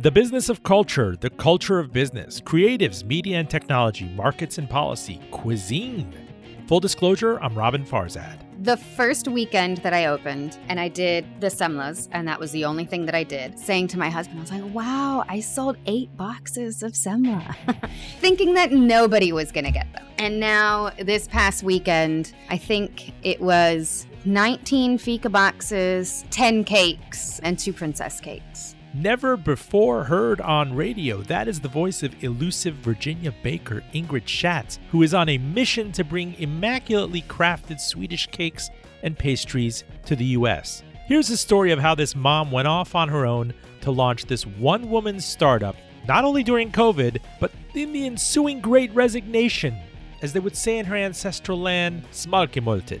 The business of culture, the culture of business, creatives, media and technology, markets and policy, cuisine. Full disclosure, I'm Roben Farzad. The first weekend that I opened and I did the semlas, and that was the only thing that I did, saying to my husband, I was like, wow, I sold eight boxes of semla, thinking that nobody was going to get them. And now, this past weekend, I think it was 19 fika boxes, 10 cakes, and two princess cakes. Never before heard on radio, that is the voice of elusive Virginia baker Ingrid Schatz, who is on a mission to bring immaculately crafted Swedish cakes and pastries to the US. Here's the story of how this mom went off on her own to launch this one woman startup, not only during COVID, but in the ensuing great resignation, as they would say in her ancestral land, smalkemolted.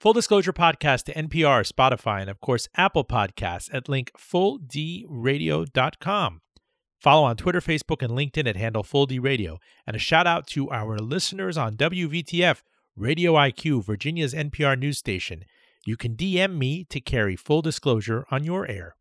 Full Disclosure Podcast to NPR, Spotify, and of course Apple Podcasts at link fulldradio.com. Follow on Twitter, Facebook, and LinkedIn at handle Full D Radio. And a shout out to our listeners on WVTF, Radio IQ, Virginia's NPR news station. You can DM me to carry full disclosure on your air.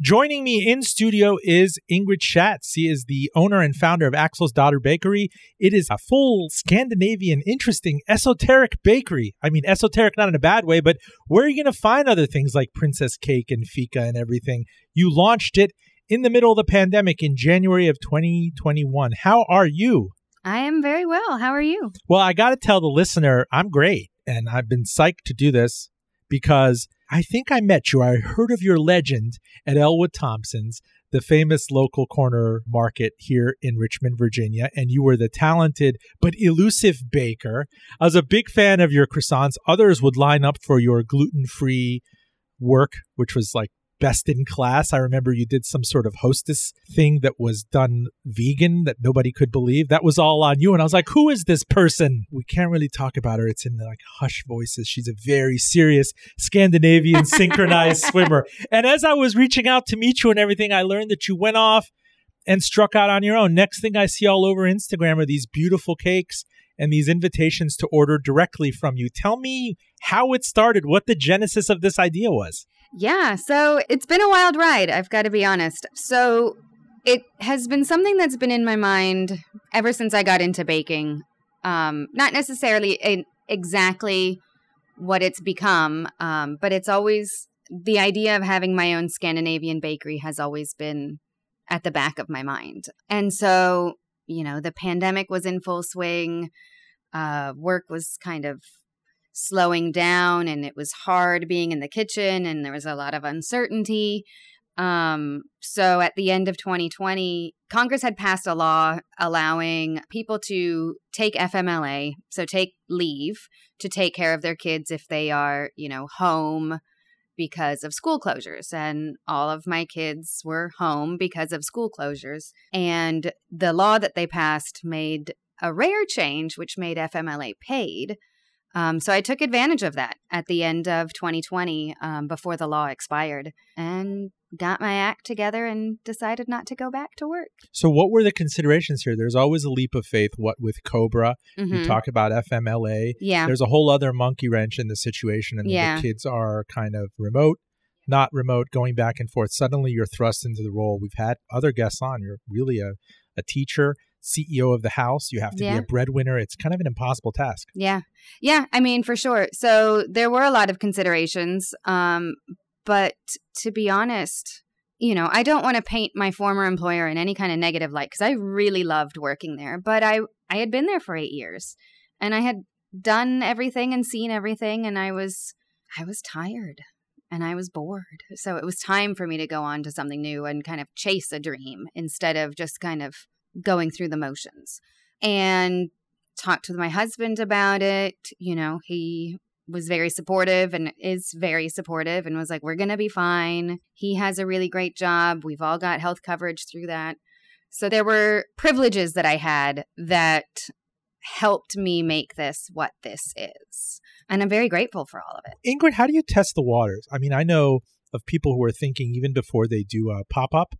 Joining me in studio is Ingrid Schatz. She is the owner and founder of Axelsdotter Bakery. It is a full Scandinavian, interesting, esoteric bakery. I mean, esoteric not in a bad way, but where are you going to find other things like Princess Cake and Fika and everything? You launched it in the middle of the pandemic in January of 2021. How are you? I am very well. How are you? Well, I got to tell the listener, I'm great. And I've been psyched to do this because I think I met you. I heard of your legend at Ellwood Thompson's, the famous local corner market here in Richmond, Virginia, and you were the talented but elusive baker. I was a big fan of your croissants. Others would line up for your gluten free work, which was like best in class. I remember you did some sort of hostess thing that was done vegan that nobody could believe. That was all on you. And I was like, who is this person? We can't really talk about her. It's in like hush voices. She's a very serious Scandinavian synchronized swimmer. And as I was reaching out to meet you and everything, I learned that you went off and struck out on your own. Next thing I see all over Instagram are these beautiful cakes and these invitations to order directly from you. Tell me how it started, what the genesis of this idea was. Yeah, so it's been a wild ride, I've got to be honest. So it has been something that's been in my mind ever since I got into baking. Um, not necessarily exactly what it's become, um, but it's always the idea of having my own Scandinavian bakery has always been at the back of my mind. And so, you know, the pandemic was in full swing. Uh, work was kind of slowing down and it was hard being in the kitchen and there was a lot of uncertainty. Um, so at the end of 2020, Congress had passed a law allowing people to take FMLA, so take leave to take care of their kids if they are, you know, home because of school closures. And all of my kids were home because of school closures. And the law that they passed made a rare change, which made FMLA paid. Um, so I took advantage of that at the end of 2020 um, before the law expired and got my act together and decided not to go back to work. So, what were the considerations here? There's always a leap of faith. What with Cobra, mm-hmm. you talk about FMLA. Yeah. There's a whole other monkey wrench in the situation, and yeah. the kids are kind of remote, not remote, going back and forth. Suddenly, you're thrust into the role. We've had other guests on. You're really a, a teacher CEO of the house. You have to yeah. be a breadwinner. It's kind of an impossible task. Yeah. Yeah. I mean, for sure. So there were a lot of considerations. Um, but to be honest, you know, I don't want to paint my former employer in any kind of negative light because I really loved working there. But I, I had been there for eight years and I had done everything and seen everything. And I was, I was tired and I was bored. So it was time for me to go on to something new and kind of chase a dream instead of just kind of going through the motions and talked to my husband about it. You know, he was very supportive and is very supportive and was like, We're going to be fine. He has a really great job. We've all got health coverage through that. So there were privileges that I had that helped me make this what this is. And I'm very grateful for all of it. Ingrid, how do you test the waters? I mean, I know of people who are thinking even before they do a pop up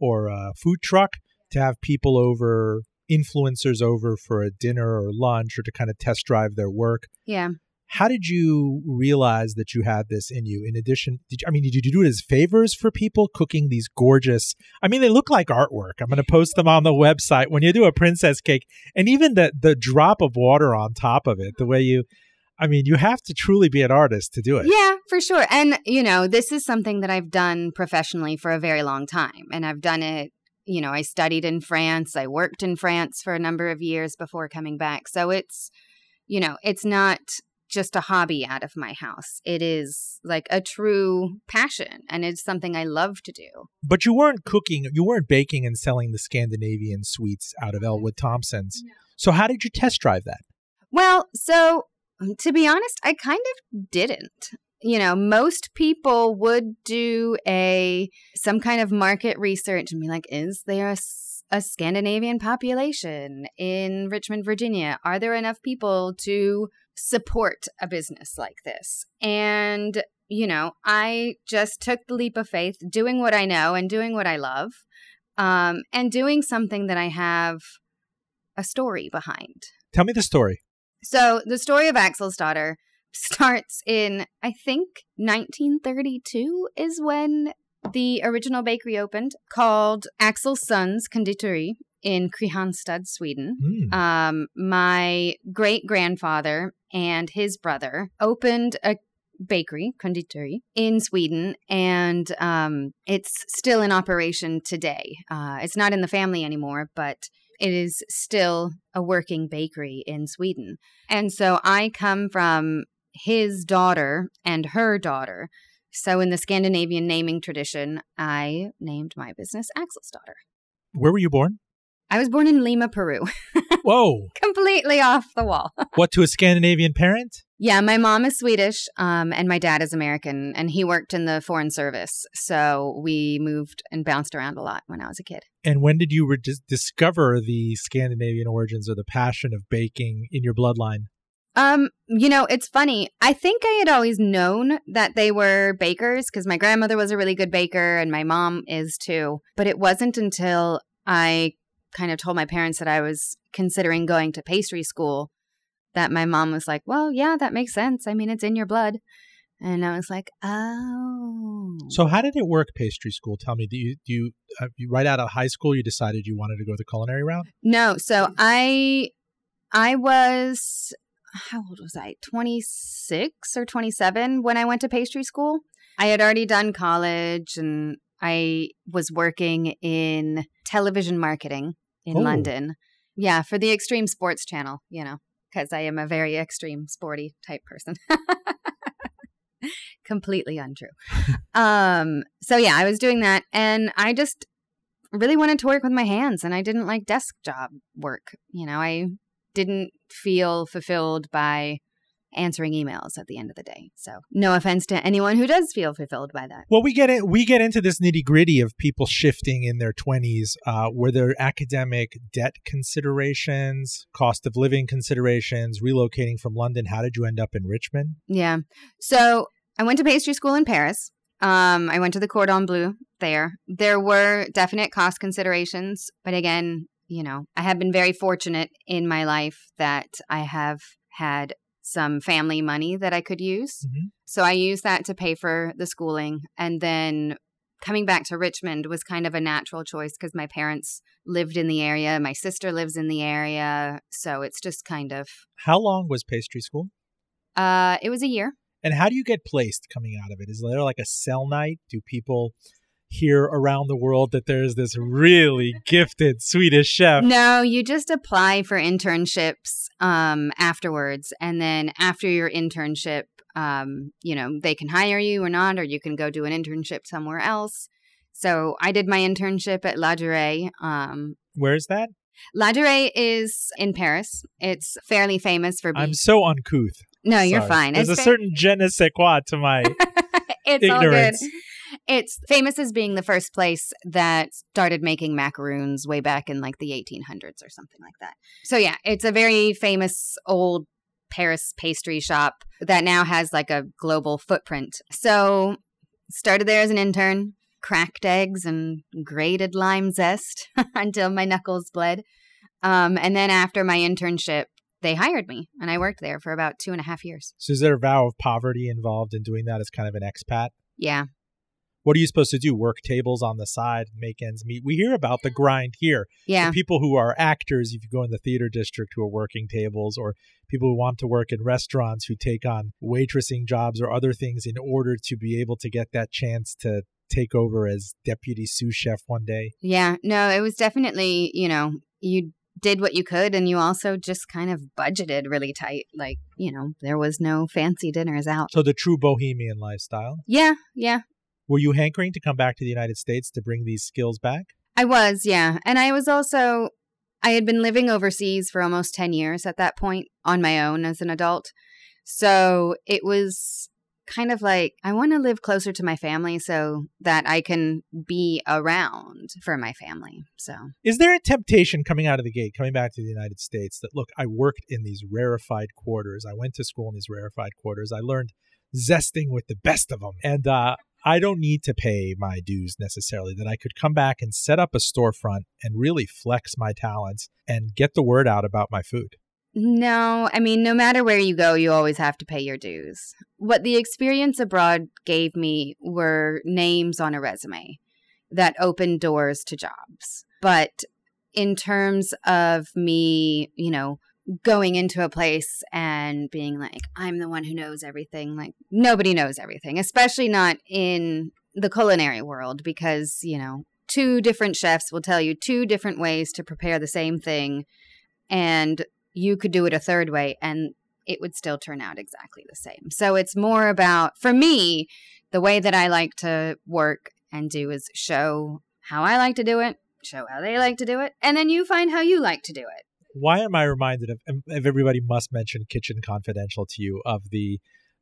or a food truck to have people over, influencers over for a dinner or lunch or to kind of test drive their work. Yeah. How did you realize that you had this in you? In addition, did you, I mean, did you do it as favors for people cooking these gorgeous? I mean, they look like artwork. I'm going to post them on the website when you do a princess cake, and even the the drop of water on top of it, the way you, I mean, you have to truly be an artist to do it. Yeah, for sure. And you know, this is something that I've done professionally for a very long time, and I've done it. You know, I studied in France. I worked in France for a number of years before coming back. So it's, you know, it's not just a hobby out of my house. It is like a true passion and it's something I love to do. But you weren't cooking, you weren't baking and selling the Scandinavian sweets out of Ellwood Thompson's. No. So how did you test drive that? Well, so to be honest, I kind of didn't. You know, most people would do a some kind of market research and be like, is there a a Scandinavian population in Richmond, Virginia? Are there enough people to support a business like this. And, you know, I just took the leap of faith, doing what I know and doing what I love, um, and doing something that I have a story behind. Tell me the story. So, the story of Axelsdotter starts in, I think, 1932 is when the original bakery opened called Axel's Sons Konditori in Kristianstad, Sweden. Mm. Um, my great grandfather and his brother opened a bakery, konditori, in Sweden, and um, it's still in operation today. Uh, it's not in the family anymore, but it is still a working bakery in Sweden. And so I come from his daughter and her daughter. So in the Scandinavian naming tradition, I named my business Axelsdotter. Where were you born? I was born in Lima, Peru. Whoa. Completely off the wall. what, to a Scandinavian parent? Yeah, my mom is Swedish um, and my dad is American, and he worked in the Foreign Service. So we moved and bounced around a lot when I was a kid. And when did you re- discover the Scandinavian origins or the passion of baking in your bloodline? Um, you know, it's funny. I think I had always known that they were bakers because my grandmother was a really good baker and my mom is too. But it wasn't until I kind of told my parents that I was considering going to pastry school that my mom was like, "Well, yeah, that makes sense. I mean, it's in your blood." And I was like, "Oh." So how did it work pastry school? Tell me, do you do you, uh, you right out of high school you decided you wanted to go the culinary route? No, so I I was how old was I? 26 or 27 when I went to pastry school. I had already done college and I was working in television marketing in oh. London. Yeah, for the Extreme Sports Channel, you know, because I am a very extreme sporty type person. Completely untrue. um, so yeah, I was doing that and I just really wanted to work with my hands and I didn't like desk job work. You know, I didn't feel fulfilled by answering emails at the end of the day. So, no offense to anyone who does feel fulfilled by that. Well, we get it. We get into this nitty gritty of people shifting in their twenties. Uh, were there academic debt considerations, cost of living considerations, relocating from London? How did you end up in Richmond? Yeah. So I went to pastry school in Paris. Um, I went to the Cordon Bleu there. There were definite cost considerations, but again, you know, I have been very fortunate in my life that I have had some family money that I could use. Mm-hmm. So I used that to pay for the schooling. And then coming back to Richmond was kind of a natural choice because my parents lived in the area. My sister lives in the area. So it's just kind of. How long was pastry school? Uh, it was a year. And how do you get placed coming out of it? Is there like a cell night? Do people hear around the world that there's this really gifted Swedish chef. No, you just apply for internships um, afterwards. And then after your internship, um, you know, they can hire you or not, or you can go do an internship somewhere else. So I did my internship at Ladurée. Um, Where is that? Ladurée is in Paris. It's fairly famous for being. I'm so uncouth. No, you're fine. There's It's a fa- certain je ne sais quoi to my. it's all good. It's famous as being the first place that started making macaroons way back in like the 1800s or something like that. So yeah, it's a very famous old Paris pastry shop that now has like a global footprint. So started there as an intern, cracked eggs and grated lime zest until my knuckles bled. Um, and then after my internship, they hired me and I worked there for about two and a half years. So is there a vow of poverty involved in doing that as kind of an expat? Yeah. What are you supposed to do? Work tables on the side, make ends meet. We hear about the grind here. Yeah. People who are actors, if you go in the theater district, who are working tables, or people who want to work in restaurants who take on waitressing jobs or other things in order to be able to get that chance to take over as deputy sous chef one day. Yeah, no, it was definitely, you know, you did what you could and you also just kind of budgeted really tight. Like, you know, there was no fancy dinners out. So the true bohemian lifestyle. Yeah, yeah. Were you hankering to come back to the United States to bring these skills back? I was, yeah. And I was also, I had been living overseas for almost 10 years at that point on my own as an adult. So it was kind of like, I want to live closer to my family so that I can be around for my family. So, Is there a temptation coming out of the gate, coming back to the United States, that look, I worked in these rarefied quarters. I went to school in these rarefied quarters. I learned zesting with the best of them. And uh, I don't need to pay my dues necessarily, that I could come back and set up a storefront and really flex my talents and get the word out about my food. No, I mean, no matter where you go, you always have to pay your dues. What the experience abroad gave me were names on a resume that opened doors to jobs. But in terms of me, you know, going into a place and being like, I'm the one who knows everything, like, nobody knows everything, especially not in the culinary world, because, you know, two different chefs will tell you two different ways to prepare the same thing. And you could do it a third way and it would still turn out exactly the same. So it's more about, for me, the way that I like to work and do is show how I like to do it, show how they like to do it, and then you find how you like to do it. Why am I reminded of, of everybody must mention Kitchen Confidential to you, of the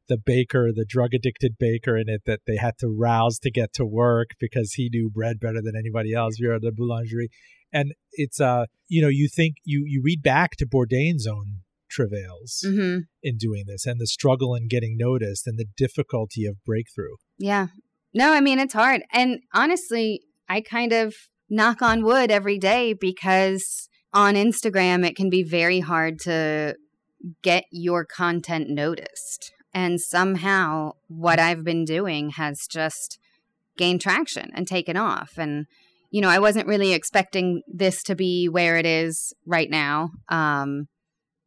the baker, the drug addicted baker in it that they had to rouse to get to work because he knew bread better than anybody else. You're at the boulangerie. And it's uh you know, you think you you read back to Bourdain's own travails hmm in doing this and the struggle in getting noticed and the difficulty of breakthrough. Yeah. No, I mean, it's hard. And honestly, I kind of knock on wood every day because on Instagram, it can be very hard to get your content noticed. And somehow, what I've been doing has just gained traction and taken off. And, you know, I wasn't really expecting this to be where it is right now. Um,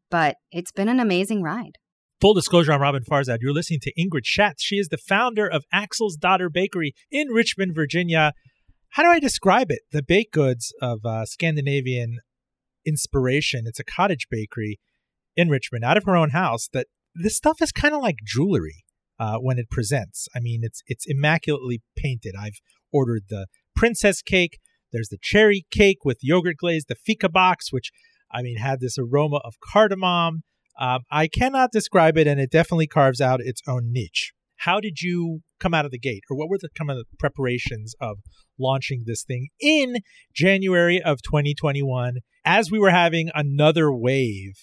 but it's been an amazing ride. Full disclosure, I'm Roben Farzad. You're listening to Ingrid Schatz. She is the founder of Axelsdotter Bakery in Richmond, Virginia. How do I describe it? The baked goods of uh, Scandinavian inspiration. It's a cottage bakery in Richmond, out of her own house. That this stuff is kind of like jewelry uh, when it presents. I mean, it's it's immaculately painted. I've ordered the princess cake. There's the cherry cake with yogurt glaze. The fika box, which I mean had this aroma of cardamom. Um, I cannot describe it, and it definitely carves out its own niche. How did you come out of the gate, or what were the kind of preparations of launching this thing in January of 2021 as we were having another wave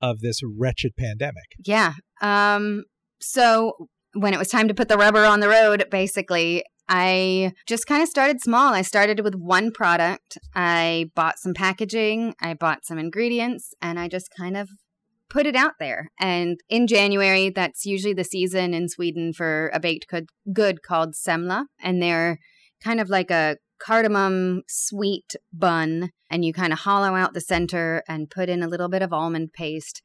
of this wretched pandemic? Yeah. Um, so when it was time to put the rubber on the road, basically, I just kind of started small. I started with one product. I bought some packaging, I bought some ingredients, and I just kind of put it out there. And in January, that's usually the season in Sweden for a baked good, called semla. And they're kind of like a cardamom sweet bun. And you kind of hollow out the center and put in a little bit of almond paste.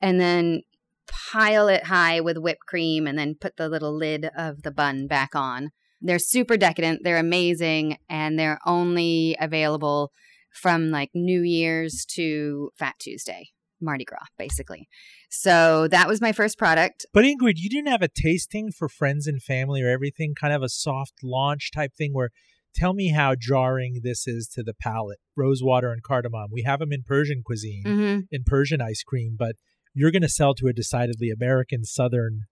And then pile it high with whipped cream and then put the little lid of the bun back on. They're super decadent, they're amazing, and they're only available from like New Year's to Fat Tuesday, Mardi Gras, basically. So that was my first product. But Ingrid, you didn't have a tasting for friends and family or everything, kind of a soft launch type thing where tell me how jarring this is to the palate. Rosewater and cardamom. We have them in Persian cuisine, hmm in Persian ice cream, but you're going to sell to a decidedly American Southern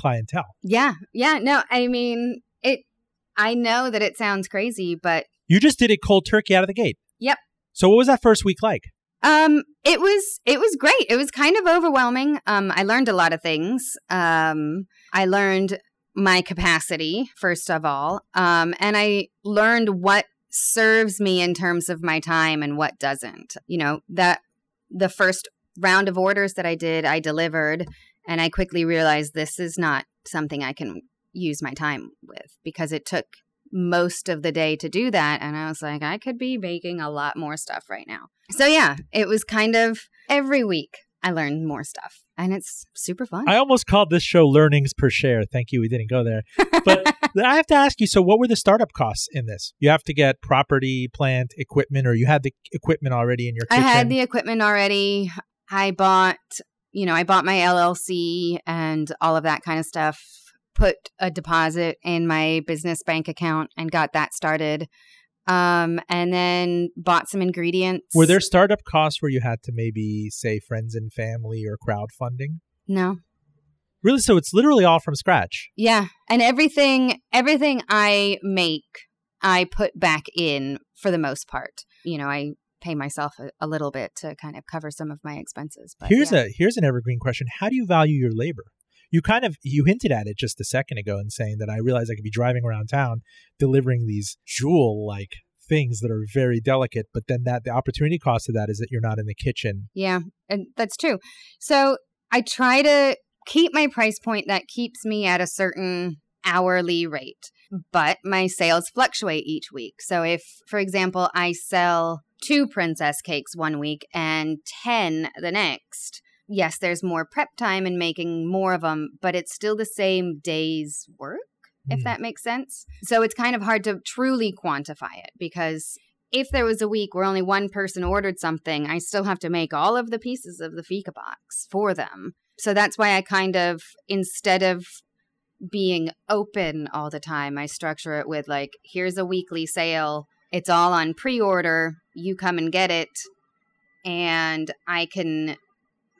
clientele. Yeah. Yeah. No, I mean, it, I know that it sounds crazy, but You just did it cold turkey out of the gate. Yep. So what was that first week like? Um, it was it was great. It was kind of overwhelming. Um, I learned a lot of things. Um, I learned my capacity first of all, um, and I learned what serves me in terms of my time and what doesn't. You know that the first round of orders that I did, I delivered, and I quickly realized this is not something I can use my time with because it took most of the day to do that. And I was like, I could be baking a lot more stuff right now. So, yeah, it was kind of every week I learned more stuff and it's super fun. I almost called this show Learnings Per Share. Thank you. We didn't go there. But I have to ask you so, what were the startup costs in this? You have to get property, plant, equipment, or you had the equipment already in your I had the equipment already. I bought, you know, I bought my LLC and all of that kind of stuff, put a deposit in my business bank account and got that started. Um, and then bought some ingredients. Were there startup costs where you had to maybe say friends and family or crowdfunding? No. Really? So it's literally all from scratch. Yeah, and everything everything I make, I put back in for the most part. You know, I pay myself a, a little bit to kind of cover some of my expenses. But here's yeah. a here's an evergreen question. How do you value your labor? You kind of you hinted at it just a second ago in saying that I realize I could be driving around town delivering these jewel like things that are very delicate, but then that the opportunity cost of that is that you're not in the kitchen. Yeah, and that's true. So I try to keep my price point that keeps me at a certain hourly rate, but my sales fluctuate each week. So if, for example, I sell two princess cakes one week and 10 the next, yes, there's more prep time and making more of them, but it's still the same day's work, if Mm. that makes sense. So it's kind of hard to truly quantify it because if there was a week where only one person ordered something, I still have to make all of the pieces of the fika box for them. So that's why I kind of, instead of being open all the time, I structure it with like, here's a weekly sale. It's all on pre order. You come and get it. And I can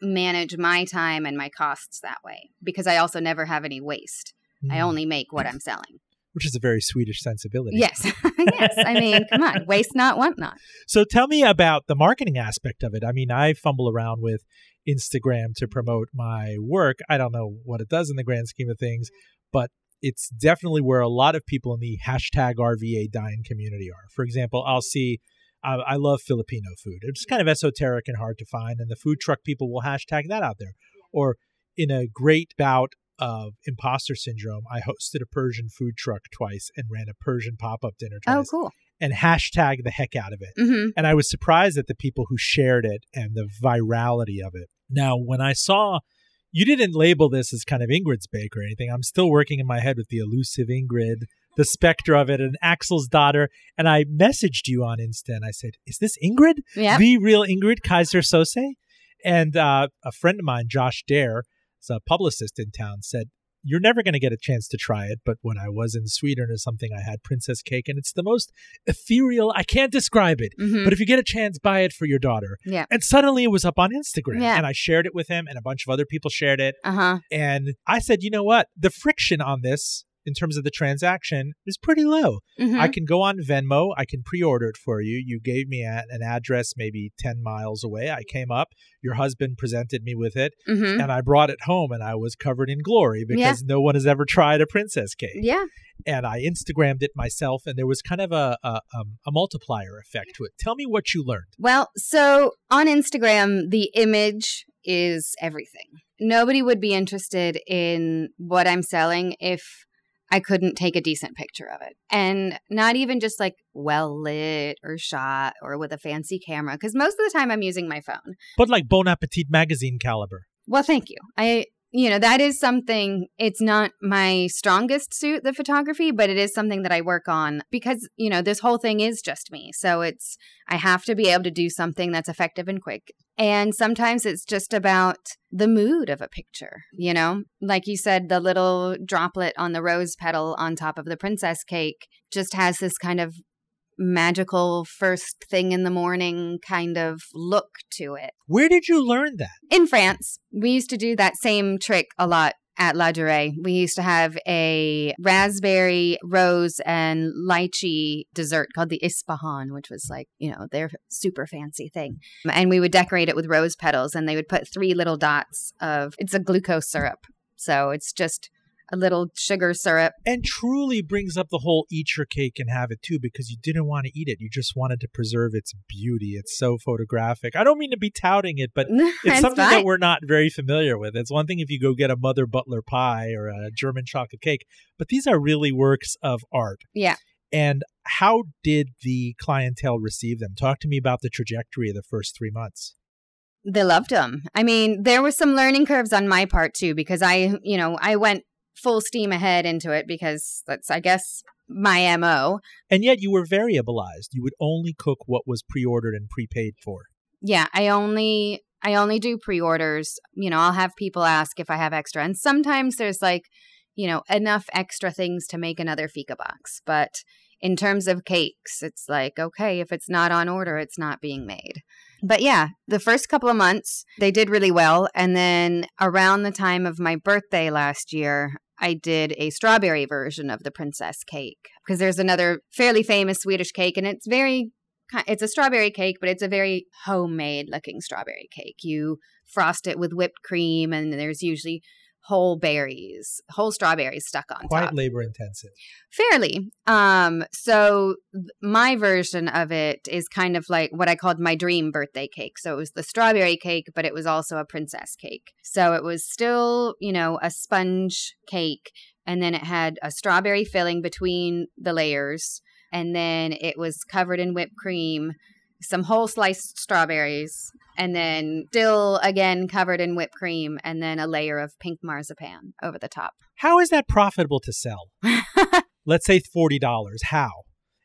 manage my time and my costs that way because I also never have any waste. I Mm. only make what I'm selling. which is a very Swedish sensibility. Yes. yes. I mean, come on. Waste not, want not. So tell me about the marketing aspect of it. I mean, I fumble around with Instagram to promote my work. I don't know what it does in the grand scheme of things, but it's definitely where a lot of people in the hashtag RVA Dine community are. For example, I'll see, uh, I love Filipino food. It's kind of esoteric and hard to find, and the food truck people will hashtag that out there. Or in a great bout of imposter syndrome, I hosted a Persian food truck twice and ran a Persian pop up dinner twice. Oh, cool. and hashtag the heck out of it. hmm And I was surprised at the people who shared it and the virality of it. Now, when I saw you didn't label this as kind of Ingrid's bake or anything, I'm still working in my head with the elusive Ingrid, the specter of it, and Axelsdotter. And I messaged you on Insta and I said, Is this Ingrid? Yeah. The real Ingrid Keyser Söze? And uh, a friend of mine, Josh Dare, is a publicist in town, said, You're never going to get a chance to try it. But when I was in Sweden or something, I had princess cake, and it's the most ethereal. I can't describe it. hmm But if you get a chance, buy it for your daughter. Yeah. And suddenly it was up on Instagram. Yeah. And I shared it with him, and a bunch of other people shared it. Uh huh. And I said, you know what? The friction on this in terms of the transaction is pretty low. hmm I can go on Venmo. I can pre order it for you. You gave me a, an address maybe 10 miles away. I came up. Your husband presented me with it, hmm and I brought it home, and I was covered in glory because Yeah. no one has ever tried a princess cake Yeah. and I Instagrammed it myself, and there was kind of a a, um, a multiplier effect to it. Tell me what you learned. Well, so on Instagram, the image is everything. Nobody would be interested in what I'm selling if I couldn't take a decent picture of it. And not even just like well lit or shot or with a fancy camera, because most of the time I'm using my phone. But like Bon Appetit magazine caliber. Well, thank you. I, you know, that is something, it's not my strongest suit, the photography, but it is something that I work on because, you know, this whole thing is just me. So it's, I have to be able to do something that's effective and quick. And sometimes it's just about the mood of a picture, you know? Like you said, the little droplet on the rose petal on top of the princess cake just has this kind of magical first thing in the morning kind of look to it. Where did you learn that? In France, we used to do that same trick a lot at Ladurée. We used to have a raspberry, rose, and lychee dessert called the Ispahan, which was like, you know, their super fancy thing. And we would decorate it with rose petals, and they would put three little dots of it's a glucose syrup. So it's just a little sugar syrup. And truly brings up the whole eat your cake and have it too because you didn't want to eat it. You just wanted to preserve its beauty. It's so photographic. I don't mean to be touting it, but it's something fine. that we're not very familiar with. It's one thing if you go get a Mother Butler pie or a German chocolate cake, but these are really works of art. Yeah. And how did the clientele receive them? Talk to me about the trajectory of the first three months. They loved them. I mean, there was some learning curves on my part too because I, you know, I went full steam ahead into it because that's, I guess, my MO. And yet you were variabilized. You would only cook what was pre ordered and prepaid for. Yeah, I only I only do pre-orders. You know, I'll have people ask if I have extra. And sometimes there's like, you know, enough extra things to make another fika box. But in terms of cakes, it's like, okay, if it's not on order, it's not being made. But yeah, the first couple of months, they did really well. And then around the time of my birthday last year, I did a strawberry version of the princess cake because there's another fairly famous Swedish cake and it's very it's a strawberry cake, but it's a very homemade looking strawberry cake. You frost it with whipped cream and there's usually whole berries, whole strawberries stuck on Quite top. labor intensive. Fairly. Um, so my version of it is kind of like what I called my dream birthday cake. So it was the strawberry cake, but it was also a princess cake. So it was still, you know, a sponge cake, and then it had a strawberry filling between the layers, and then it was covered in whipped cream, some whole sliced strawberries, and then still again covered in whipped cream, and then a layer of pink marzipan over the top. How is that profitable to sell? Let's say $40. How?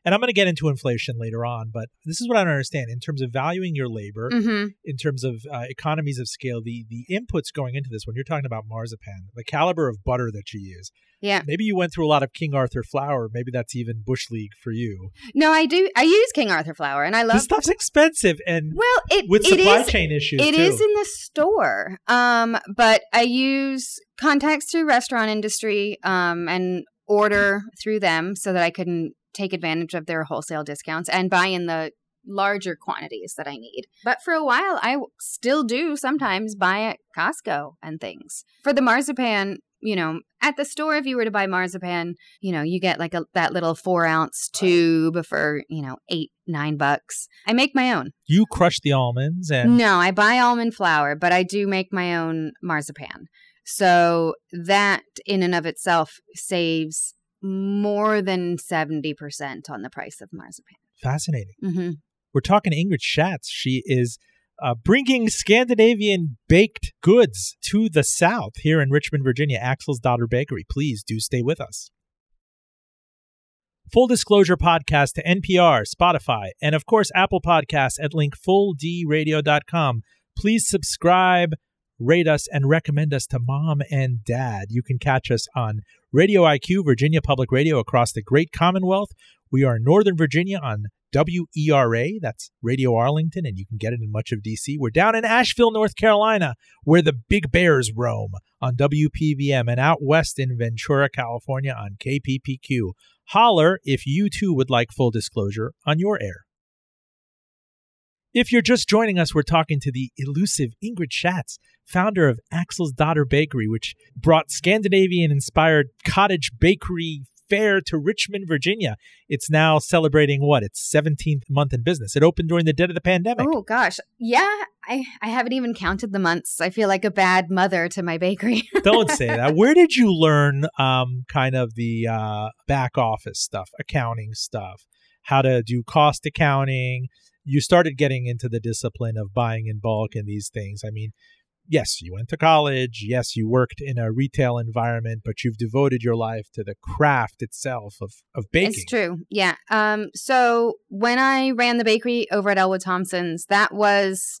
And I'm going to get into inflation later on, but this is what I don't understand in terms of valuing your labor, hmm in terms of uh, economies of scale, the the inputs going into this. When you're talking about marzipan, the caliber of butter that you use. Yeah. Maybe you went through a lot of King Arthur flour. Maybe that's even bush league for you. No, I do. I use King Arthur flour, and I love. This stuff's expensive, and well, it with it supply is- chain issues It too. is in the store. Um, but I use contacts through restaurant industry um, and order through them so that I can take advantage of their wholesale discounts and buy in the larger quantities that I need. But for a while, I still do sometimes buy at Costco and things. For the marzipan, you know, at the store, if you were to buy marzipan, you know, you get like a, that little four ounce tube for, you know, eight, nine bucks. I make my own. you crush the almonds and No, I buy almond flour, but I do make my own marzipan. So that in and of itself saves more than 70% on the price of marzipan. fascinating. hmm We're talking to Ingrid Schatz. She is uh, bringing Scandinavian baked goods to the South here in Richmond, Virginia. Axelsdotter Bakery. Please do stay with us. Full Disclosure Podcast to NPR, Spotify, and of course Apple Podcasts at link fulldradio.com. Please subscribe, rate us, and recommend us to mom and dad. You can catch us on Radio IQ, Virginia Public Radio across the Great Commonwealth. We are in Northern Virginia on WERA, that's Radio Arlington, and you can get it in much of DC. We're down in Asheville, North Carolina, where the big bears roam on WPVM, and out west in Ventura, California on KPPQ. Holler if you too would like full disclosure on your air. If you're just joining us, we're talking to the elusive Ingrid Schatz, founder of Axelsdotter Bakery, which brought Scandinavian inspired cottage bakery fair to Richmond, Virginia. It's now celebrating what? Its 17th month in business. It opened during the dead of the pandemic. Oh gosh. Yeah, I, I haven't even counted the months. I feel like a bad mother to my bakery. Don't say that. Where did you learn um, kind of the uh, back office stuff, accounting stuff, how to do cost accounting? You started getting into the discipline of buying in bulk and these things. I mean, yes, you went to college. Yes, you worked in a retail environment, but you've devoted your life to the craft itself of, of baking. It's true. Yeah. Um, so when I ran the bakery over at Ellwood Thompson's, that was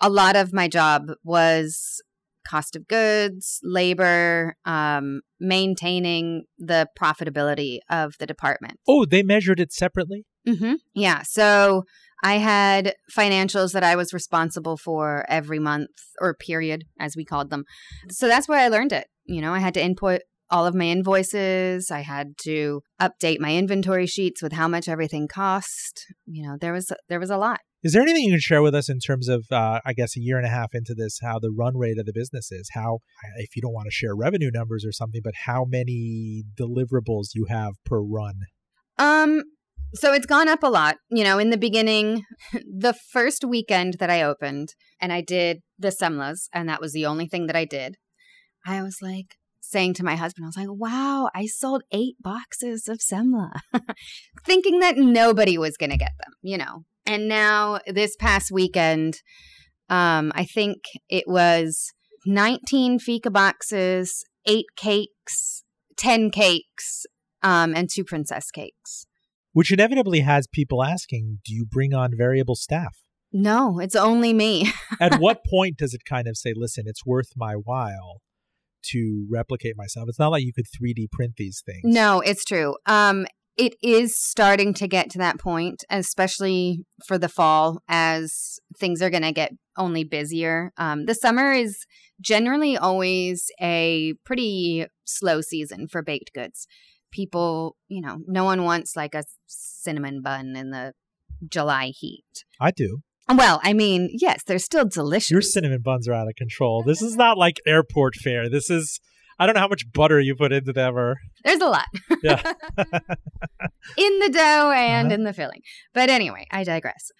a lot of my job was cost of goods, labor, um, maintaining the profitability of the department. Oh, they measured it separately? Mm-hmm. Yeah. So I had financials that I was responsible for every month or period, as we called them. So that's where I learned it. You know, I had to input all of my invoices. I had to update my inventory sheets with how much everything cost. You know, there was there was a lot. Is there anything you can share with us in terms of, uh, I guess, a year and a half into this, how the run rate of the business is? How, if you don't want to share revenue numbers or something, but how many deliverables you have per run? Um, so it's gone up a lot. You know, in the beginning, the first weekend that I opened and I did the semlas, and that was the only thing that I did, I was like, saying to my husband, I was like, wow, I sold eight boxes of Semla, thinking that nobody was going to get them, you know. And now this past weekend, um, I think it was 19 fika boxes, eight cakes, 10 cakes, um, and two princess cakes. Which inevitably has people asking, do you bring on variable staff? No, it's only me. At what point does it kind of say, listen, it's worth my while to replicate myself? It's not like you could 3D print these things. No, it's true. Um, it is starting to get to that point, especially for the fall, as things are going to get only busier. Um, the summer is generally always a pretty slow season for baked goods. People, you know, no one wants like a cinnamon bun in the July heat. I do. Well, I mean, yes, they're still delicious. Your cinnamon buns are out of control. This is not like airport fare. This is I don't know how much butter you put into them or There's a lot. Yeah. in the dough and uh-huh. in the filling. But anyway, I digress.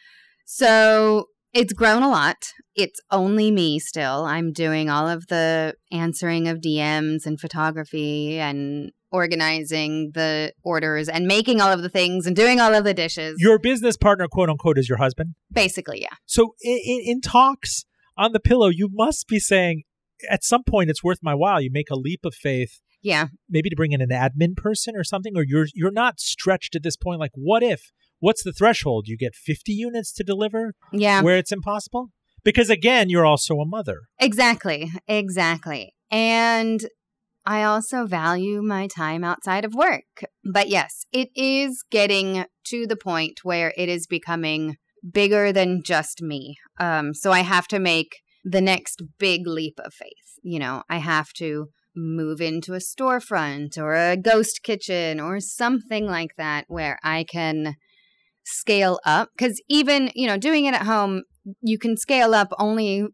So it's grown a lot. It's only me still. I'm doing all of the answering of DMs and photography and organizing the orders and making all of the things and doing all of the dishes. Your business partner, quote unquote, is your husband? Basically, yeah. So in, in talks on the pillow, you must be saying, at some point it's worth my while. You make a leap of faith. Yeah. Maybe to bring in an admin person or something, or you're you're not stretched at this point. Like, what if? What's the threshold? You get 50 units to deliver? Yeah. Where it's impossible? Because again, you're also a mother. Exactly. Exactly. And I also value my time outside of work. But yes, it is getting to the point where it is becoming bigger than just me. Um, so I have to make the next big leap of faith. You know, I have to move into a storefront or a ghost kitchen or something like that where I can scale up. Because even, you know, doing it at home, you can scale up only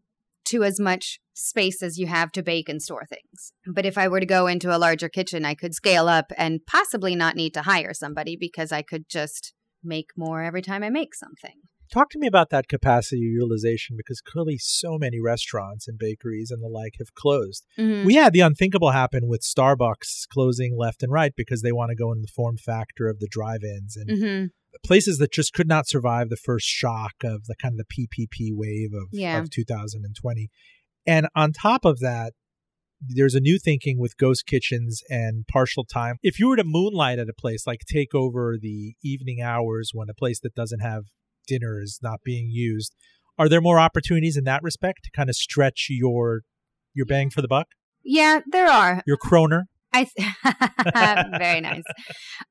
to as much space as you have to bake and store things. But if I were to go into a larger kitchen, I could scale up and possibly not need to hire somebody because I could just make more every time I make something. Talk to me about that capacity utilization because clearly so many restaurants and bakeries and the like have closed. Mm-hmm. We had the unthinkable happen with Starbucks closing left and right because they want to go in the form factor of the drive-ins and mm-hmm. places that just could not survive the first shock of the kind of the PPP wave of, yeah. of 2020. And on top of that, there's a new thinking with ghost kitchens and partial time. If you were to moonlight at a place, like take over the evening hours when a place that doesn't have dinner is not being used. Are there more opportunities in that respect to kind of stretch your your bang for the buck? Yeah, there are. Your kroner? I th- very nice.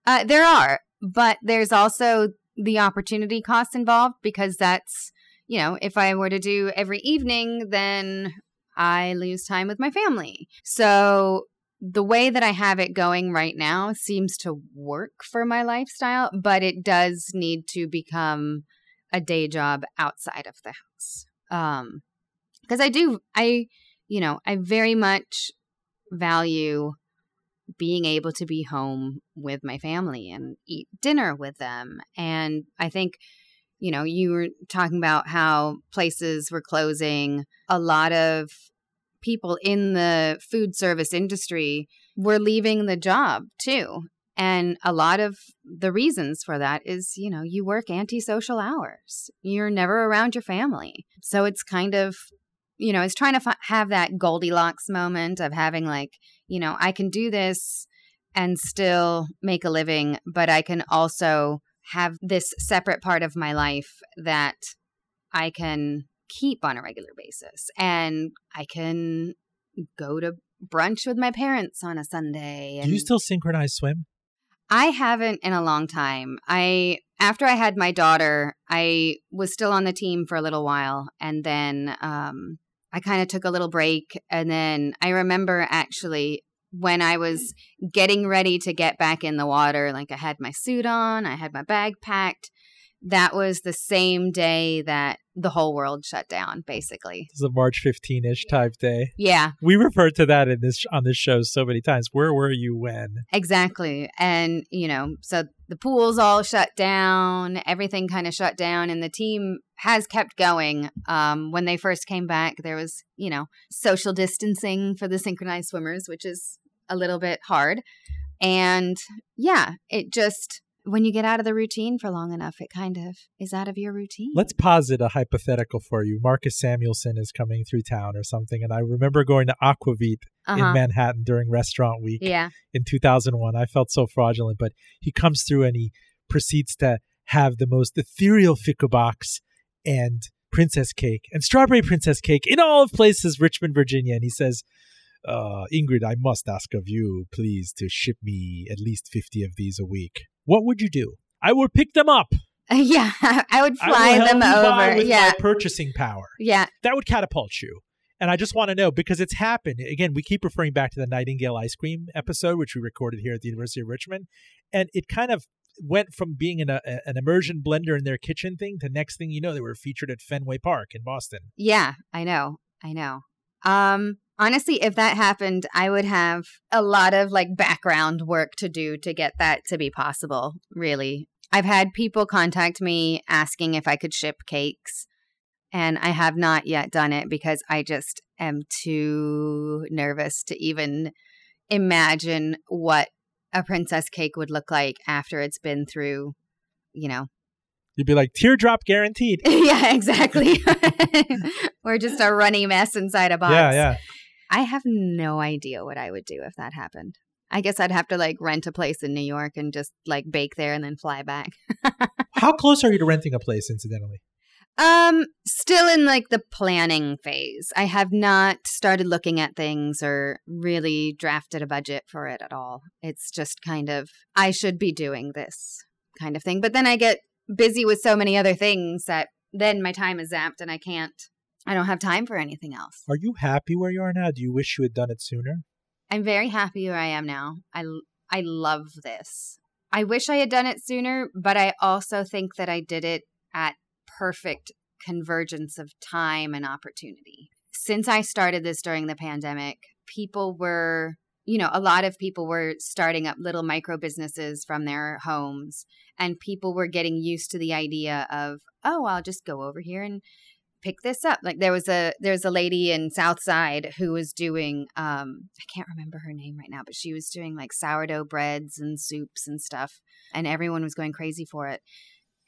Uh, there are, but there's also the opportunity cost involved because that's you know if I were to do every evening, then I lose time with my family. So the way that I have it going right now seems to work for my lifestyle, but it does need to become a day job outside of the house. Um, because I do, I, you know, I very much value being able to be home with my family and eat dinner with them. And I think, you know, you were talking about how places were closing. A lot of people in the food service industry were leaving the job too. And a lot of the reasons for that is, you know, you work antisocial hours. You're never around your family. So it's kind of, you know, it's trying to f- have that Goldilocks moment of having like, you know, I can do this and still make a living, but I can also have this separate part of my life that I can keep on a regular basis and I can go to brunch with my parents on a Sunday. And Do you still synchronize swim? I haven't in a long time. I after I had my daughter, I was still on the team for a little while, and then um, I kind of took a little break. And then I remember actually when I was mm. getting ready to get back in the water, like I had my suit on, I had my bag packed. That was the same day that the whole world shut down, basically. It's a March 15 ish type day. Yeah, We refer to that in this on this show so many times. Where were you when? exactly. And, you know, so the pools all shut down, everything kind of shut down, and the team has kept going. Um, when they first came back, there was, you know, social distancing for the synchronized swimmers, which is a little bit hard. And yeah, it just, when you get out of the routine for long enough, it kind of is out of your routine. Let's posit a hypothetical for you. Marcus Samuelsson is coming through town or something, and I remember going to Aquavit in Uh-huh. Manhattan during Restaurant Week Yeah. in 2001. I felt so fraudulent, but he comes through and he proceeds to have the most ethereal fika box and princess cake and strawberry princess cake in all of places, Richmond, Virginia. And he says, uh, Ingrid, I must ask of you, please, to ship me at least 50 of these a week. What would you do? I will pick them up. Yeah. I would I fly help them over. with Yeah. purchasing power. Yeah. That would catapult you. And I just want to know because it's happened. Again, we keep referring back to the Nightingale ice cream episode, which we recorded here at the University of Richmond. And it kind of went from being in a, an immersion blender in their kitchen thing to next thing you know, they were featured at Fenway Park in Boston. Yeah, I know. I know. Um honestly, if that happened, I would have a lot of like background work to do to get that to be possible, really. I've had people contact me asking if I could ship cakes, and I have not yet done it because I just am too nervous to even imagine what a princess cake would look like after it's been through, you know, You'd be like, teardrop guaranteed. yeah, exactly. We're just a runny mess inside a box. Yeah, yeah. I have no idea what I would do if that happened. I guess I'd have to like rent a place in New York and just like bake there and then fly back. How close are you to renting a place, incidentally? Um, still in like the planning phase. I have not started looking at things or really drafted a budget for it at all. It's just kind of I should be doing this kind of thing. But then I get busy with so many other things that then my time is zapped and I can't I don't have time for anything else. Are you happy where you are now? Do you wish you had done it sooner? I'm very happy where I am now. I I love this. I wish I had done it sooner, but I also think that I did it at perfect convergence of time and opportunity. Since I started this during the pandemic, people were, you know, a lot of people were starting up little micro businesses from their homes and people were getting used to the idea of, oh, I'll just go over here and pick this up. Like there was a there's a lady in Southside who was doing um I can't remember her name right now, but she was doing like sourdough breads and soups and stuff and everyone was going crazy for it.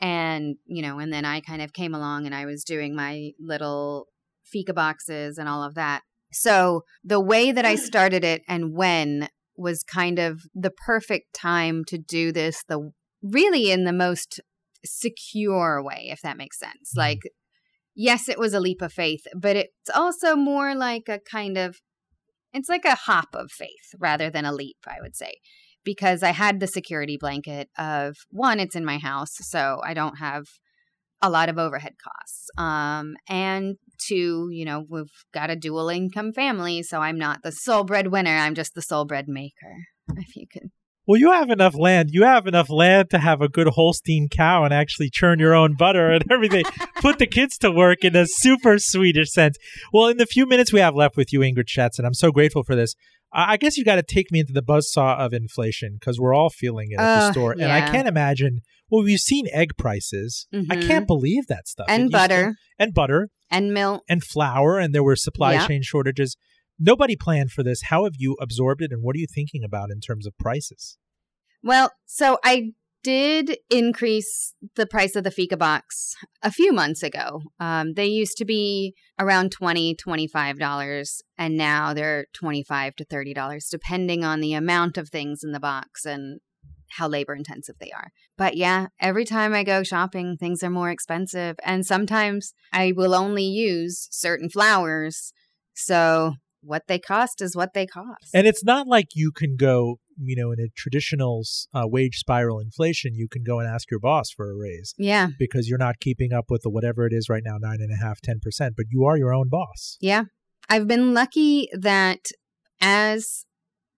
And, you know, and then I kind of came along and I was doing my little fika boxes and all of that. So, the way that I started it and when was kind of the perfect time to do this the really in the most secure way if that makes sense. Like yes, it was a leap of faith, but it's also more like a kind of it's like a hop of faith rather than a leap, I would say. Because I had the security blanket of one, it's in my house, so I don't have a lot of overhead costs. Um, and two, you know, we've got a dual income family, so I'm not the sole breadwinner, I'm just the sole bread maker, if you could Well, you have enough land. You have enough land to have a good Holstein cow and actually churn your own butter and everything. Put the kids to work in a super Swedish sense. Well, in the few minutes we have left with you, Ingrid Schatz, I'm so grateful for this. I I guess you got to take me into the buzzsaw of inflation because we're all feeling it at the store. And I can't imagine. Well, we've seen egg prices. I Mhm. can't believe that stuff. It and used to- butter and butter and milk. and flour, and there were supply Yeah. chain shortages. Nobody planned for this. How have you absorbed it, and what are you thinking about in terms of prices? Well, so I did increase the price of the Fika box a few months ago. Um, they used to be around $20, $25, and now they're 25 to $30, depending on the amount of things in the box and how labor intensive they are. But yeah, every time I go shopping, things are more expensive. And sometimes I will only use certain flowers. So what they cost is what they cost. And it's not like you can go, you know, in a traditional uh, wage spiral inflation, you can go and ask your boss for a raise. Yeah. Because you're not keeping up with the whatever it is right now, nine and a half, ten percent, but you are your own boss. Yeah. I've been lucky that as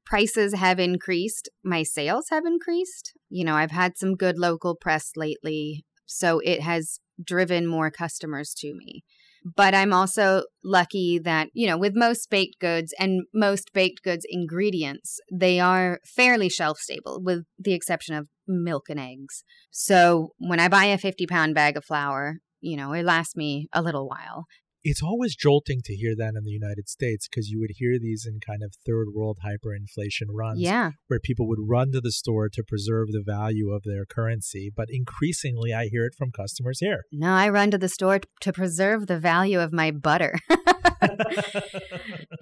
prices have increased, my sales have increased. You know, I've had some good local press lately, so it has driven more customers to me. But I'm also lucky that, you know, with most baked goods and most baked goods ingredients, they are fairly shelf stable, with the exception of milk and eggs. So when I buy a 50 pound bag of flour, you know, it lasts me a little while it's always jolting to hear that in the United States because you would hear these in kind of third world hyperinflation runs yeah. where people would run to the store to preserve the value of their currency. But increasingly, I hear it from customers here. No, I run to the store to preserve the value of my butter.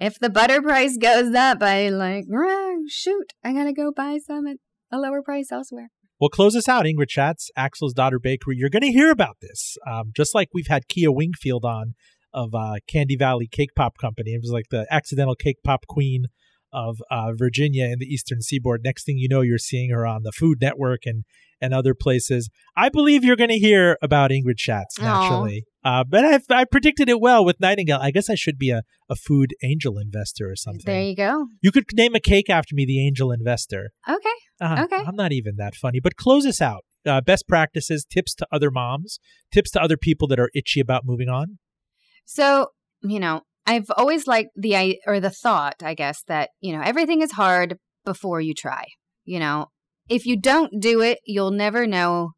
if the butter price goes up, I like, shoot, I gotta go buy some at a lower price elsewhere. Well, close us out, Ingrid Schatz, Axelsdotter Bakery. You're going to hear about this, um, just like we've had Kia Wingfield on of uh, Candy Valley Cake Pop Company. It was like the accidental cake pop queen of uh, Virginia and the Eastern Seaboard. Next thing you know, you're seeing her on the Food Network and and other places. I believe you're going to hear about Ingrid Schatz naturally, uh, but I've I predicted it well with Nightingale. I guess I should be a, a food angel investor or something. There you go. You could name a cake after me, the Angel Investor. Okay. Uh, okay. I'm not even that funny, but close us out. Uh, best practices, tips to other moms, tips to other people that are itchy about moving on. So, you know, I've always liked the or the thought, I guess, that, you know, everything is hard before you try. You know, if you don't do it, you'll never know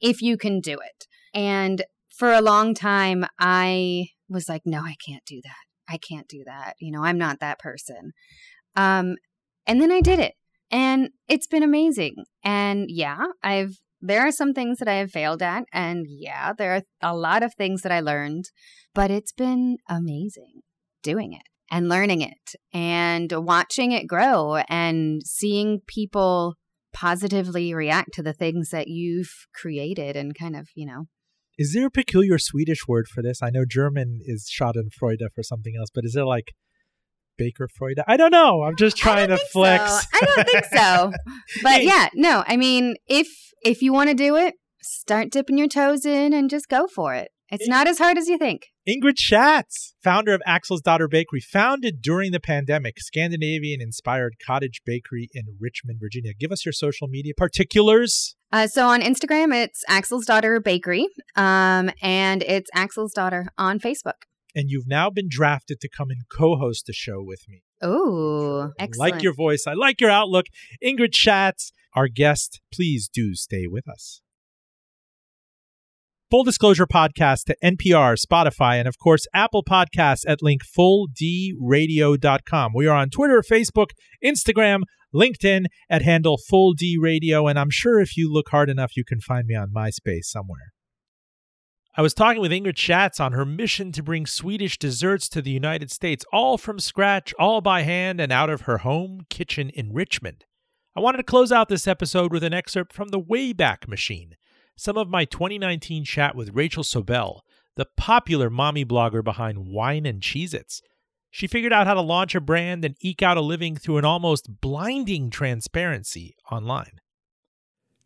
if you can do it. And for a long time, I was like, no, I can't do that. I can't do that. You know, I'm not that person. Um, and then I did it, and it's been amazing. And yeah, I've there are some things that I have failed at, and yeah, there are a lot of things that I learned, but it's been amazing doing it and learning it and watching it grow and seeing people positively react to the things that you've created and kind of, you know. Is there a peculiar Swedish word for this? I know German is Schadenfreude for something else, but is there like Baker Freud? I don't know. I'm just trying to flex. So. I don't think so. But yeah, no. I mean, if if you want to do it, start dipping your toes in and just go for it. It's not as hard as you think. Ingrid Schatz, founder of Axelsdotter Bakery, founded during the pandemic, Scandinavian inspired cottage bakery in Richmond, Virginia. Give us your social media particulars. Uh, so on Instagram, it's Axelsdotter Bakery, um, and it's Axelsdotter on Facebook. And you've now been drafted to come and co host the show with me. Oh, excellent. I like your voice. I like your outlook. Ingrid Schatz, our guest. Please do stay with us. Full Disclosure Podcast to NPR, Spotify, and of course, Apple Podcasts at link fulldradio.com. We are on Twitter, Facebook, Instagram, LinkedIn at handle Full D Radio, and I'm sure if you look hard enough, you can find me on MySpace somewhere. I was talking with Ingrid Schatz on her mission to bring Swedish desserts to the United States, all from scratch, all by hand, and out of her home kitchen in Richmond. I wanted to close out this episode with an excerpt from the Wayback Machine some of my 2019 chat with Rachel Sobel, the popular mommy blogger behind Wine and Cheez Its. She figured out how to launch a brand and eke out a living through an almost blinding transparency online.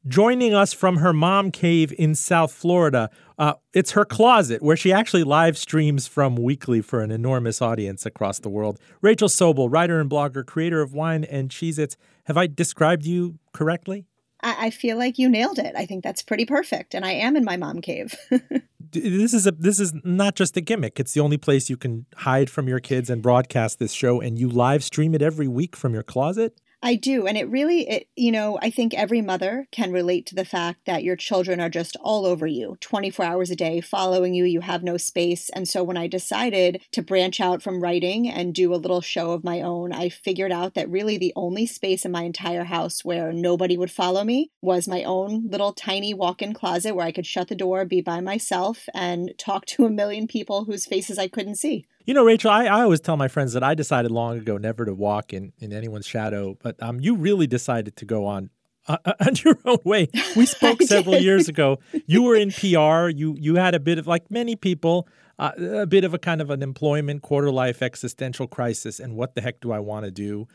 Joining us from her mom cave in South Florida, uh, it's her closet where she actually live streams from weekly for an enormous audience across the world. Rachel Sobel, writer and blogger, creator of Wine and Cheez Its. Have I described you correctly? I, I feel like you nailed it. I think that's pretty perfect. And I am in my mom cave. this is a this is not just a gimmick. It's the only place you can hide from your kids and broadcast this show and you live stream it every week from your closet. I do. And it really, it, you know, I think every mother can relate to the fact that your children are just all over you 24 hours a day, following you. You have no space. And so when I decided to branch out from writing and do a little show of my own, I figured out that really the only space in my entire house where nobody would follow me was my own little tiny walk in closet where I could shut the door, be by myself, and talk to a million people whose faces I couldn't see. You know, Rachel, I, I always tell my friends that I decided long ago never to walk in, in anyone's shadow, but um, you really decided to go on uh, uh on your own way. We spoke several years ago. You were in PR. You you had a bit of like many people. uh, a bit of a kind of an employment quarter life existential crisis and what the heck do I want to do?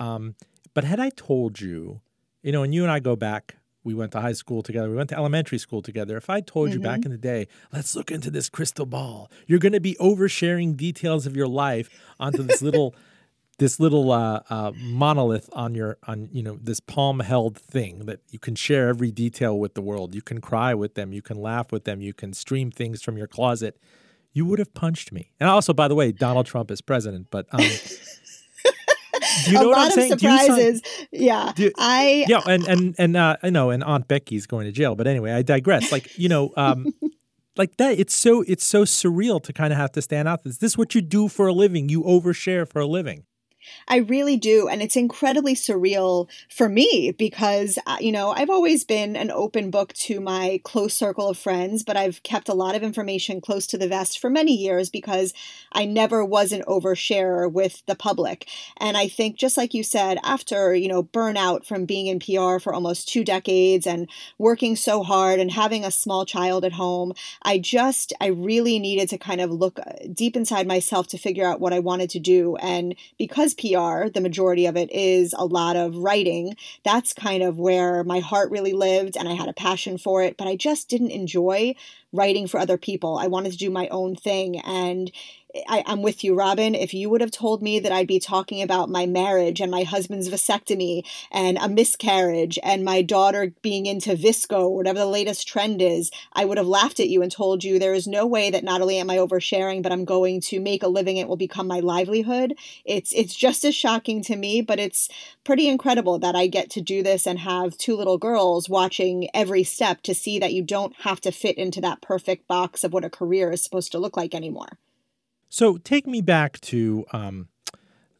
Um, but had I told you, you know, and you and I go back, we went to high school together, we went to elementary school together. If I told mm-hmm. you back mm-hmm. in the day, let's look into this crystal ball, you're going to be oversharing details of your life onto this little. this little uh, uh, monolith on your on you know this palm held thing that you can share every detail with the world. You can cry with them, you can laugh with them, you can stream things from your closet you would have punched me. And also, by the way, Donald Trump is president, but um, do you know a what I'm saying? surprises. yeah, you, I yeah, and and and uh, I know, and Aunt Becky's going to jail. But anyway, I digress. Like you know, um, like that. It's so it's so surreal to kind of have to stand out. Is this what you do for a living? You overshare for a living. I really do. And it's incredibly surreal for me because, uh, you know, I've always been an open book to my close circle of friends, but I've kept a lot of information close to the vest for many years because I never was an oversharer with the public. And I think, just like you said, after, you know, burnout from being in PR for almost two decades and working so hard and having a small child at home, I just, I really needed to kind of look uh, deep inside myself to figure out what I wanted to do. And because PR, the majority of it is a lot of writing. That's kind of where my heart really lived and I had a passion for it, but I just didn't enjoy writing for other people. I wanted to do my own thing. And I, am with you, Roben. If you would have told me that I'd be talking about my marriage and my husband's vasectomy and a miscarriage and my daughter being into VSCO, whatever the latest trend is, I would have laughed at you and told you there is no way that not only am I oversharing, but I'm going to make a living. It will become my livelihood. It's it's just as shocking to me, but it's pretty incredible that I get to do this and have two little girls watching every step to see that you don't have to fit into that perfect box of what a career is supposed to look like anymore. So take me back to um,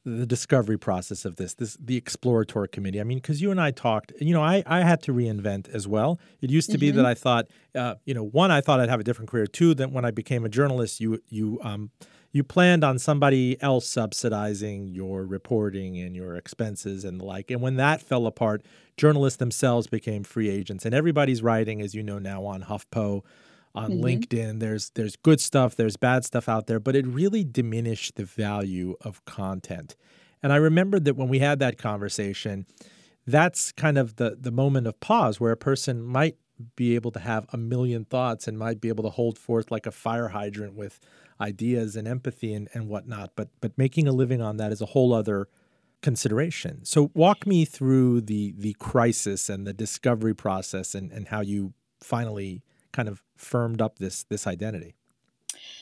the discovery process of this, this the exploratory committee. I mean, because you and I talked, you know, I, I had to reinvent as well. It used to mm-hmm. be that I thought, uh, you know, one, I thought I'd have a different career. Two, that when I became a journalist, you you um, you planned on somebody else subsidizing your reporting and your expenses and the like. And when that fell apart, journalists themselves became free agents, and everybody's writing, as you know now, on HuffPo on mm-hmm. LinkedIn. There's there's good stuff, there's bad stuff out there, but it really diminished the value of content. And I remember that when we had that conversation, that's kind of the the moment of pause where a person might be able to have a million thoughts and might be able to hold forth like a fire hydrant with ideas and empathy and, and whatnot. But but making a living on that is a whole other consideration. So walk me through the the crisis and the discovery process and, and how you finally kind of firmed up this this identity?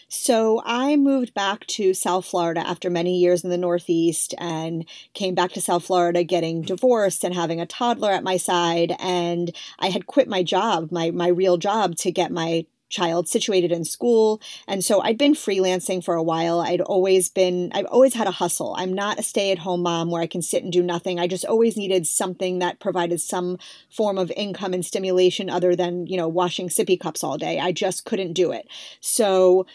So I moved back to South Florida after many years in the Northeast and came back to South Florida getting divorced and having a toddler at my side. And I had quit my job, my, my real job, to get my child situated in school. And so I'd been freelancing for a while. I'd always been, I've always had a hustle. I'm not a stay at home mom where I can sit and do nothing. I just always needed something that provided some form of income and stimulation other than, you know, washing sippy cups all day. I just couldn't do it. So,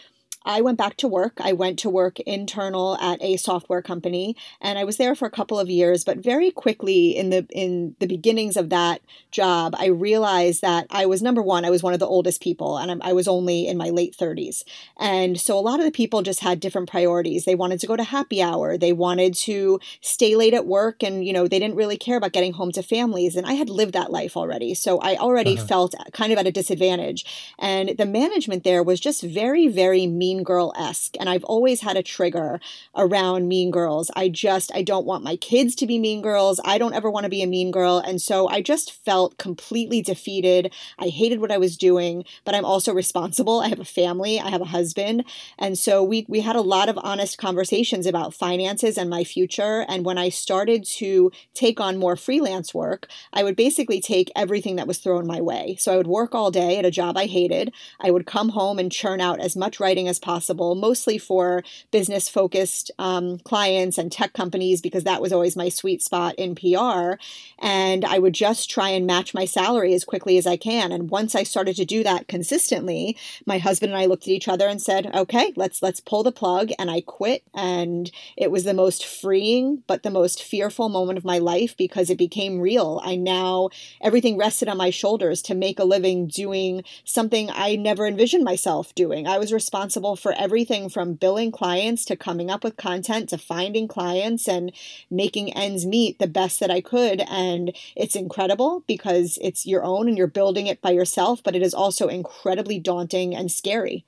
I went back to work. I went to work internal at a software company and I was there for a couple of years, but very quickly in the in the beginnings of that job, I realized that I was number one, I was one of the oldest people and I was only in my late 30s. And so a lot of the people just had different priorities. They wanted to go to happy hour, they wanted to stay late at work and you know, they didn't really care about getting home to families and I had lived that life already. So I already uh-huh. felt kind of at a disadvantage. And the management there was just very very mean mean girl esque. And I've always had a trigger around mean girls. I just, I don't want my kids to be mean girls. I don't ever want to be a mean girl. And so I just felt completely defeated. I hated what I was doing, but I'm also responsible. I have a family, I have a husband. And so we, we had a lot of honest conversations about finances and my future. And when I started to take on more freelance work, I would basically take everything that was thrown my way. So I would work all day at a job I hated. I would come home and churn out as much writing as possible, mostly for business focused um, clients and tech companies, because that was always my sweet spot in PR. And I would just try and match my salary as quickly as I can. And once I started to do that consistently, my husband and I looked at each other and said, okay, let's let's pull the plug. And I quit. And it was the most freeing, but the most fearful moment of my life because it became real. I now, everything rested on my shoulders to make a living doing something I never envisioned myself doing. I was responsible responsible for everything from billing clients to coming up with content to finding clients and making ends meet the best that I could. And it's incredible because it's your own and you're building it by yourself, but it is also incredibly daunting and scary.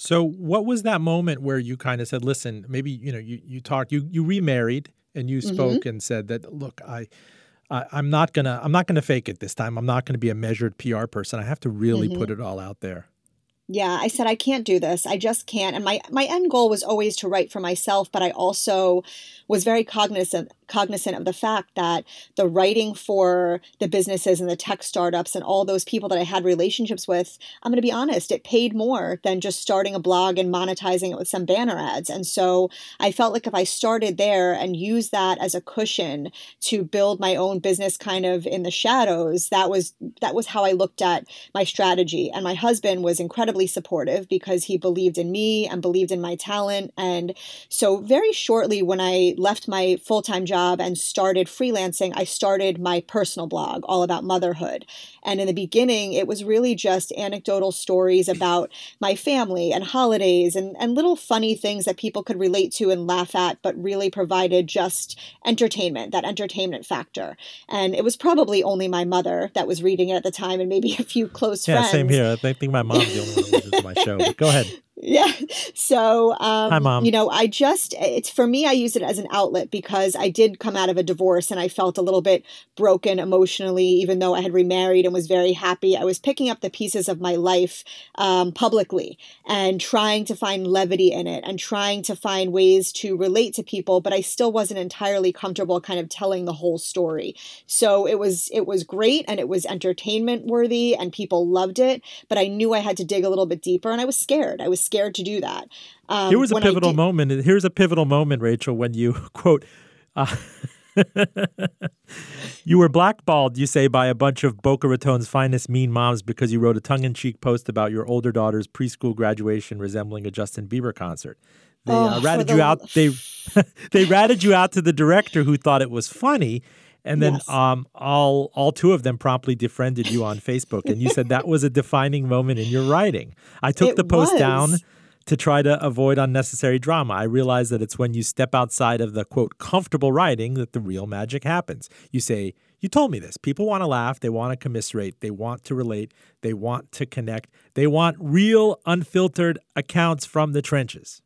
So, what was that moment where you kind of said, "Listen, maybe you know, you you talked, you you remarried, and you mm-hmm. spoke mm-hmm. and said that, look, I, I, am not gonna, I'm not gonna fake it this time. I'm not gonna be a measured PR person. I have to really mm-hmm. put it all out there." Yeah, I said I can't do this. I just can't. And my my end goal was always to write for myself, but I also was very cognizant cognizant of the fact that the writing for the businesses and the tech startups and all those people that I had relationships with, I'm going to be honest, it paid more than just starting a blog and monetizing it with some banner ads. And so I felt like if I started there and used that as a cushion to build my own business kind of in the shadows, that was that was how I looked at my strategy. And my husband was incredibly supportive because he believed in me and believed in my talent. And so very shortly when I left my full-time job job and started freelancing, I started my personal blog all about motherhood. And in the beginning, it was really just anecdotal stories about my family and holidays and, and little funny things that people could relate to and laugh at, but really provided just entertainment, that entertainment factor. And it was probably only my mother that was reading it at the time and maybe a few close yeah, friends. Yeah, same here. I think my mom's the only one who listens to my show. But go ahead. Yeah. So, um, Hi, Mom. you know, I just, it's for me, I use it as an outlet because I did come out of a divorce and I felt a little bit broken emotionally, even though I had remarried and was very happy. I was picking up the pieces of my life um, publicly and trying to find levity in it and trying to find ways to relate to people, but I still wasn't entirely comfortable kind of telling the whole story. So it was, it was great and it was entertainment worthy and people loved it, but I knew I had to dig a little bit deeper and I was scared. I was scared to do that. Um, Here was a pivotal did- moment. Here's a pivotal moment, Rachel, when you quote. Uh, you were blackballed, you say, by a bunch of Boca Raton's finest mean moms because you wrote a tongue in cheek post about your older daughter's preschool graduation resembling a Justin Bieber concert. They uh, oh, uh, ratted the... you out. They they ratted you out to the director who thought it was funny, and then yes. um, all all two of them promptly defriended you on Facebook, and you said that was a defining moment in your writing. I took it the post was. down to try to avoid unnecessary drama. I realize that it's when you step outside of the quote comfortable writing that the real magic happens. You say, "You told me this. People want to laugh, they want to commiserate, they want to relate, they want to connect, they want real unfiltered accounts from the trenches."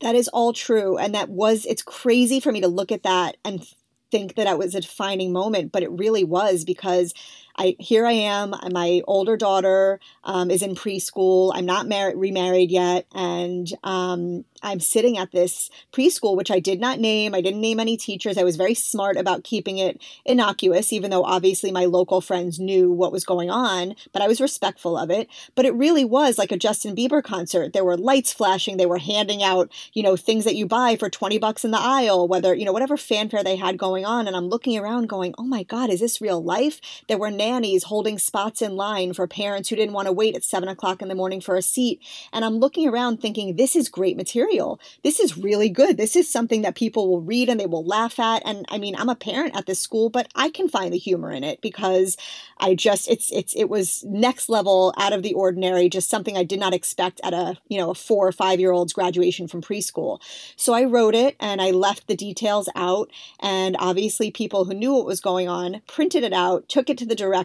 That is all true. And that was, it's crazy for me to look at that and think that it was a defining moment, but it really was because I here I am. My older daughter um, is in preschool. I'm not married, remarried yet, and um, I'm sitting at this preschool, which I did not name. I didn't name any teachers. I was very smart about keeping it innocuous, even though obviously my local friends knew what was going on. But I was respectful of it. But it really was like a Justin Bieber concert. There were lights flashing. They were handing out, you know, things that you buy for 20 bucks in the aisle, whether, you know, whatever fanfare they had going on. And I'm looking around going, oh my God, is this real life? There were nannies holding spots in line for parents who didn't want to wait at seven o'clock in the morning for a seat. And I'm looking around thinking, this is great material. This is really good. This is something that people will read and they will laugh at. And I mean, I'm a parent at this school, but I can find the humor in it because I just, it's, it's, it was next level out of the ordinary, just something I did not expect at a, you know, a four or five year old's graduation from preschool. So I wrote it and I left the details out. And obviously, people who knew what was going on printed it out, took it to the director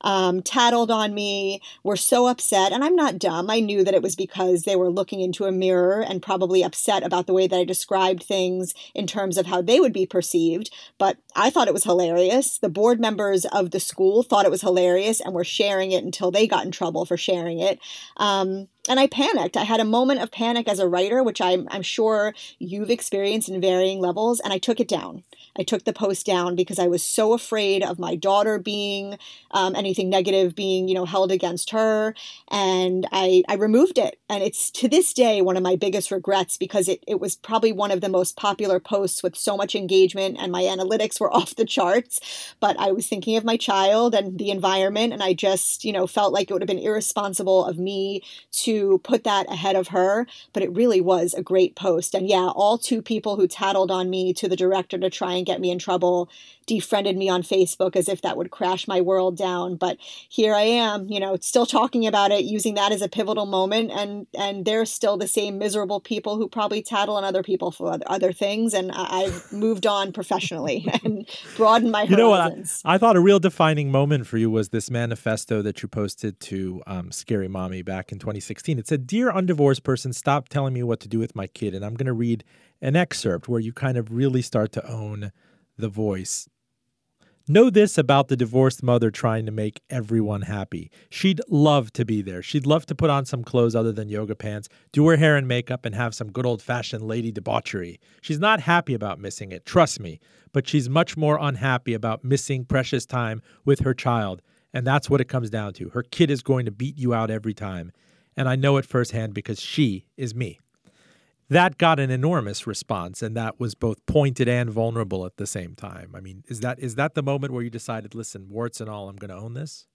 um, tattled on me, were so upset. And I'm not dumb. I knew that it was because they were looking into a mirror and probably upset about the way that I described things in terms of how they would be perceived. But I thought it was hilarious. The board members of the school thought it was hilarious and were sharing it until they got in trouble for sharing it. Um, and I panicked. I had a moment of panic as a writer, which I'm, I'm sure you've experienced in varying levels, and I took it down. I took the post down because I was so afraid of my daughter being um, anything negative being, you know, held against her. And I, I removed it. And it's to this day one of my biggest regrets because it, it was probably one of the most popular posts with so much engagement and my analytics were off the charts. But I was thinking of my child and the environment. And I just, you know, felt like it would have been irresponsible of me to put that ahead of her. But it really was a great post. And yeah, all two people who tattled on me to the director to try and get me in trouble defriended me on Facebook as if that would crash my world down. But here I am, you know, still talking about it, using that as a pivotal moment. And, and they're still the same miserable people who probably tattle on other people for other, other things. And I, have moved on professionally and broadened my you horizons. Know what? I, I, thought a real defining moment for you was this manifesto that you posted to um, Scary Mommy back in 2016. It said, Dear undivorced person, stop telling me what to do with my kid. And I'm going to read an excerpt where you kind of really start to own the voice. Know this about the divorced mother trying to make everyone happy. She'd love to be there. She'd love to put on some clothes other than yoga pants, do her hair and makeup, and have some good old fashioned lady debauchery. She's not happy about missing it, trust me, but she's much more unhappy about missing precious time with her child. And that's what it comes down to. Her kid is going to beat you out every time. And I know it firsthand because she is me that got an enormous response and that was both pointed and vulnerable at the same time. I mean, is that is that the moment where you decided, listen, warts and all, I'm going to own this?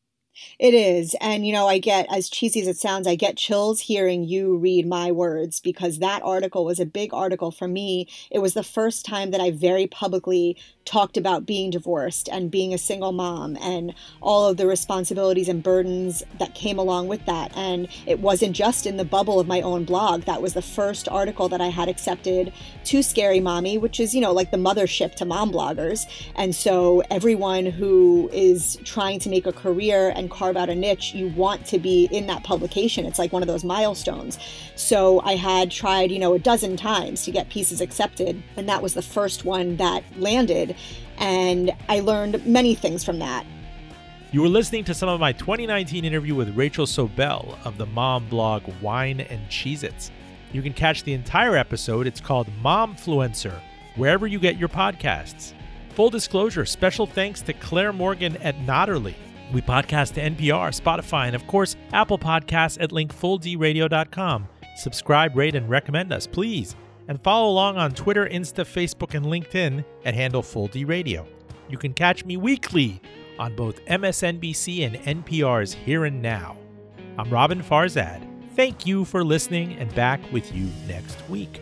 It is. And, you know, I get, as cheesy as it sounds, I get chills hearing you read my words because that article was a big article for me. It was the first time that I very publicly talked about being divorced and being a single mom and all of the responsibilities and burdens that came along with that. And it wasn't just in the bubble of my own blog. That was the first article that I had accepted to Scary Mommy, which is, you know, like the mothership to mom bloggers. And so everyone who is trying to make a career and carve out a niche, you want to be in that publication. It's like one of those milestones. So I had tried, you know, a dozen times to get pieces accepted. And that was the first one that landed. And I learned many things from that. You were listening to some of my 2019 interview with Rachel Sobel of the mom blog Wine and Cheez Its. You can catch the entire episode. It's called Momfluencer, wherever you get your podcasts. Full disclosure, special thanks to Claire Morgan at Notterly. We podcast to NPR, Spotify, and of course, Apple Podcasts at linkfulldradio.com. Subscribe, rate, and recommend us, please and follow along on Twitter, Insta, Facebook, and LinkedIn at handle Full D Radio. You can catch me weekly on both MSNBC and NPR's Here and Now. I'm Roben Farzad. Thank you for listening and back with you next week.